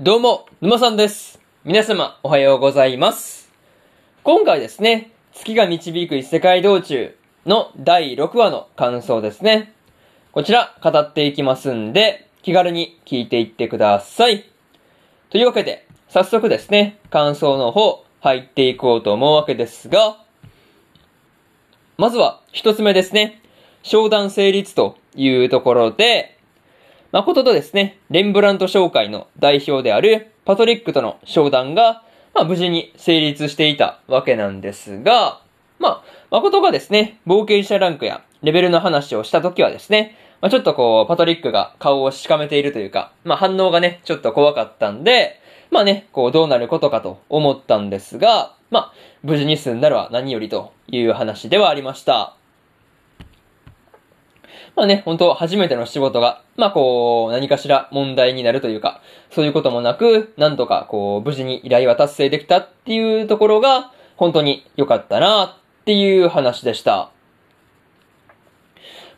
どうも、沼さんです。皆様、おはようございます。今回ですね、月が導く異世界道中の第6話の感想ですね。こちら、語っていきますんで、気軽に聞いていってください。というわけで、早速ですね、感想の方、入っていこうと思うわけですが、まずは、一つ目ですね、商談成立というところで、誠とですね、レンブラント商会の代表であるパトリックとの商談が、まあ無事に成立していたわけなんですが、まあ、誠がですね、冒険者ランクやレベルの話をした時はですね、まあちょっとこう、パトリックが顔をしかめているというか、まあ反応がね、ちょっと怖かったんで、まあね、こうどうなることかと思ったんですが、まあ、無事に済んだのは何よりという話ではありました。まあね、本当初めての仕事が、まあこう、何かしら問題になるというか、そういうこともなく、なんとかこう、無事に依頼は達成できたっていうところが、本当に良かったなっていう話でした。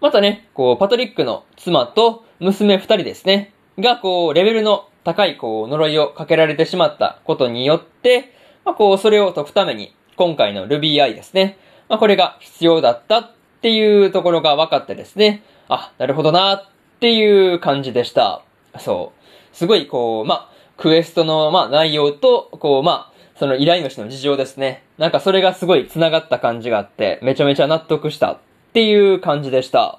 またね、こう、パトリックの妻と娘二人ですね、がこう、レベルの高いこう、呪いをかけられてしまったことによって、まあこう、それを解くために、今回の RubyI ですね、まあこれが必要だったっていうところが分かってですね、あ、なるほどなっていう感じでした。そう。すごいこう、ま、クエストの、ま、内容と、こう、ま、その依頼主の事情ですね。なんかそれがすごい繋がった感じがあって、めちゃめちゃ納得したっていう感じでした。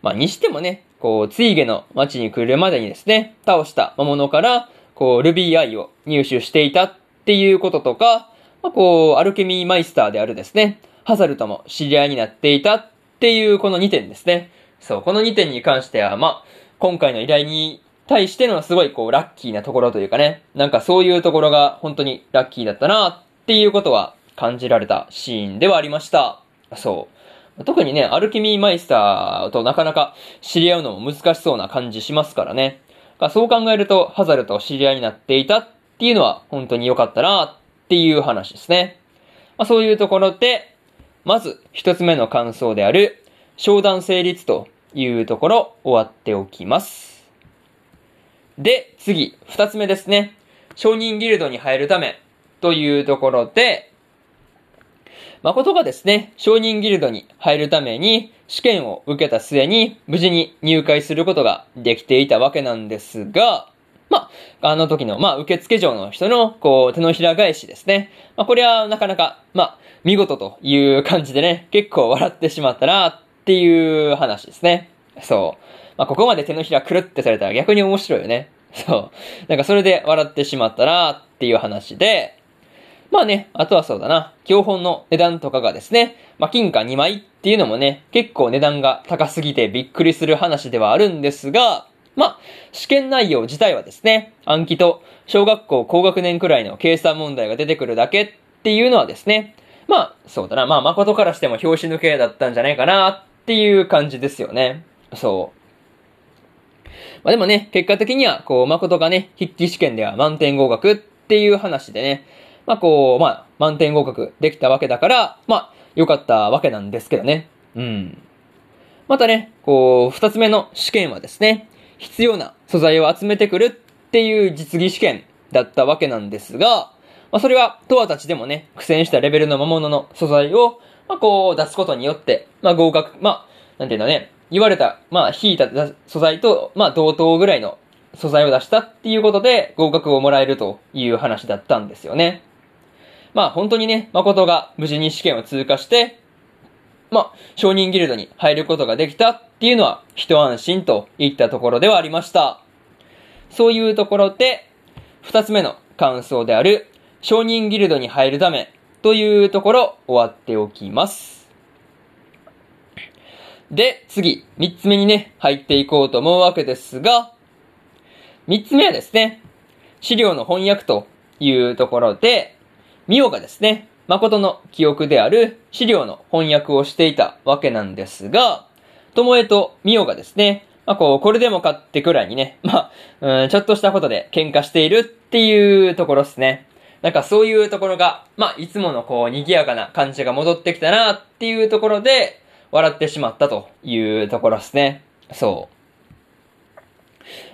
まあ、にしてもね、こう、ツイゲの町に来るまでにですね、倒した魔物から、こう、ルビーアイを入手していたっていうこととか、まあ、こう、アルケミーマイスターであるですね、ハザルとも知り合いになっていたっていうこの2点ですね。そう、この2点に関しては、ま、今回の依頼に対してのすごいこう、ラッキーなところというかね、なんかそういうところが本当にラッキーだったなっていうことは感じられたシーンではありました。そう。特にね、アルケミーマイスターとなかなか知り合うのも難しそうな感じしますからね。そう考えると、ハザルと知り合いになっていたっていうのは本当に良かったなっていう話ですね。まあ、そういうところで、まず一つ目の感想である、商談成立というところ終わっておきます。で、次、二つ目ですね。承認ギルドに入るためというところで、誠がですね、承認ギルドに入るために試験を受けた末に無事に入会することができていたわけなんですが、まあ、あの時の、まあ、受付嬢の人の、こう、手のひら返しですね。まあ、これはなかなか、まあ、見事という感じでね、結構笑ってしまったなっていう話ですね。そう。まあ、ここまで手のひらくるってされたら逆に面白いよね。そう。なんかそれで笑ってしまったなっていう話で、まあね、あとはそうだな、教本の値段とかがですね、まあ金貨2枚っていうのもね、結構値段が高すぎてびっくりする話ではあるんですが、ま、試験内容自体はですね、暗記と小学校高学年くらいの計算問題が出てくるだけっていうのはですね、まあ、そうだな、まあ誠からしても表紙抜けだったんじゃないかなっていう感じですよね。そう。まあでもね、結果的には、こう、誠がね、筆記試験では満点合格っていう話でね、まあこう、まあ、満点合格できたわけだから、まあ、良かったわけなんですけどね。うん。またね、こう、二つ目の試験はですね、必要な素材を集めてくるっていう実技試験だったわけなんですが、まあそれは、トアたちでもね、苦戦したレベルの魔物の素材を、まあこう、出すことによって、まあ合格、まあ、なんていうのね、言われた、まあ引いた素材と、まあ同等ぐらいの素材を出したっていうことで合格をもらえるという話だったんですよね。まあ本当にね、誠が無事に試験を通過して、まあ、承認ギルドに入ることができたっていうのは一安心といったところではありました。そういうところで、二つ目の感想である、承認ギルドに入るためというところ終わっておきます。で、次、三つ目にね、入っていこうと思うわけですが、三つ目はですね、資料の翻訳というところで、ミオがですね、誠の記憶である資料の翻訳をしていたわけなんですが、ともえとミオがですね、まあこう、これでもかってくらいにね、まあ、うん、ちょっとしたことで喧嘩しているっていうところですね。なんかそういうところが、まあ、いつものこう、賑やかな感じが戻ってきたなっていうところで、笑ってしまったというところですね。そう。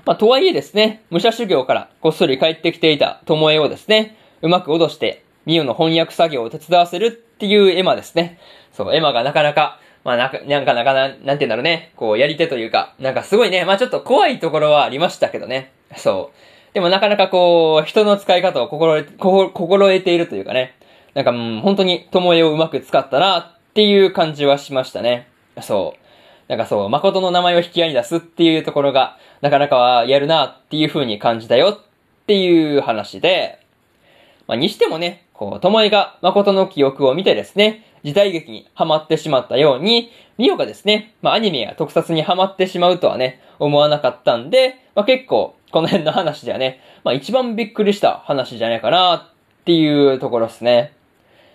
まあ、とはいえですね、武者修行からこっそり帰ってきていた巴をですね、うまく脅して、ミオの翻訳作業を手伝わせるっていうエマですね。そう、エマがなかなか、まあ、なか、なんかなかな、なんて言うんだろうね、こう、やり手というか、なんかすごいね、まあちょっと怖いところはありましたけどね。そう。でもなかなかこう、人の使い方を心得、心得ているというかね。なんか、うん、本当に、ともえをうまく使ったなっていう感じはしましたね。そう。なんかそう、誠の名前を引き合いに出すっていうところが、なかなかはやるなっていう風に感じたよっていう話で、まあ、にしてもね、こう、ともえが誠の記憶を見てですね、時代劇にハマってしまったように、ミオがですね、まあ、アニメや特撮にハマってしまうとはね、思わなかったんで、まあ、結構、この辺の話ではね、まあ、一番びっくりした話じゃないかなっていうところですね。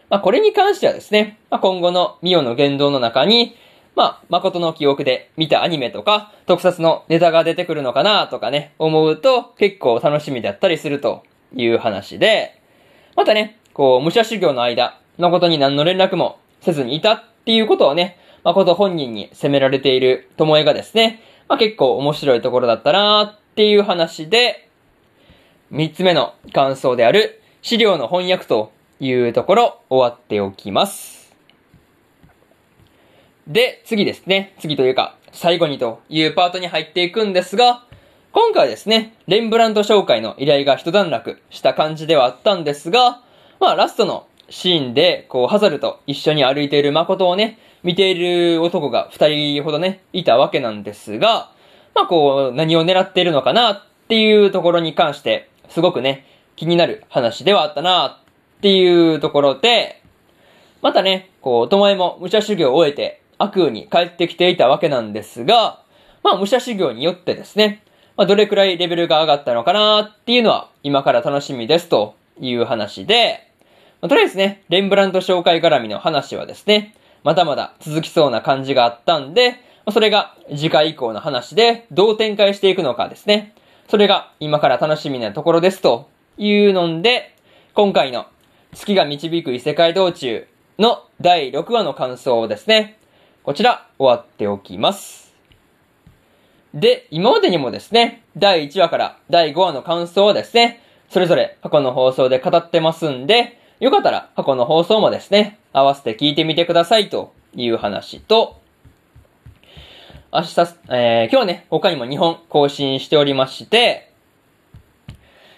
まあ、これに関してはですね、まあ、今後のミオの言動の中に、まあ、誠の記憶で見たアニメとか、特撮のネタが出てくるのかなとかね、思うと結構楽しみだったりするという話で、またね、こう、武者修行の間、誠に何の連絡もせずにいたっていうことをね、誠本人に責められている巴がですね、まあ結構面白いところだったなっていう話で、三つ目の感想である資料の翻訳というところ終わっておきます。で、次ですね。次というか、最後にというパートに入っていくんですが、今回はですね、レンブラント紹介の依頼が一段落した感じではあったんですが、まあラストのシーンで、こう、ハザルと一緒に歩いている誠をね、見ている男が二人ほどね、いたわけなんですが、まあこう、何を狙っているのかなっていうところに関して、すごくね、気になる話ではあったなっていうところで、またね、こう、巴も武者修行を終えて悪空に帰ってきていたわけなんですが、まあ武者修行によってですね、まあどれくらいレベルが上がったのかなっていうのは今から楽しみですという話で、まあ、とりあえずね、レンブラント紹介絡みの話はですね、まだまだ続きそうな感じがあったんで、まあ、それが次回以降の話でどう展開していくのかですね。それが今から楽しみなところですというので、今回の月が導く異世界道中の第6話の感想をですね、こちら終わっておきます。で、今までにもですね、第1話から第5話の感想をですね、それぞれ過去の放送で語ってますんで、よかったら過去の放送もですね、合わせて聞いてみてくださいという話と、明日、えー、今日ね、他にも2本更新しておりまして、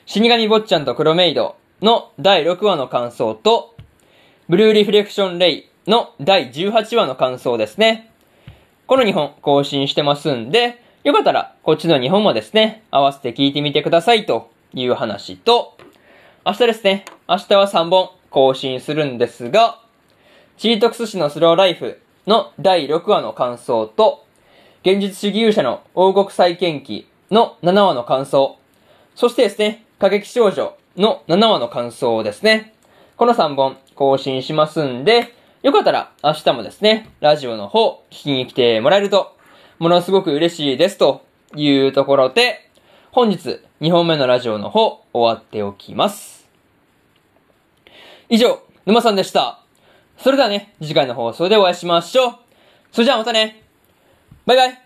死神坊ちゃんと黒メイドの第6話の感想と、ブルーリフレクションレイの第18話の感想ですね。この2本更新してますんで、よかったらこっちの2本もですね、合わせて聞いてみてくださいという話と、明日ですね、明日は3本更新するんですが、チートクス氏のスローライフの第6話の感想と、現実主義勇者の王国再建記の7話の感想、そしてですね、過激少女の7話の感想ですね。この3本更新しますんで、よかったら明日もですね、ラジオの方聞きに来てもらえると、ものすごく嬉しいですというところで、本日2本目のラジオの方終わっておきます。以上、沼さんでした。それではね、次回の放送でお会いしましょう。それじゃあまたね。バイバイ。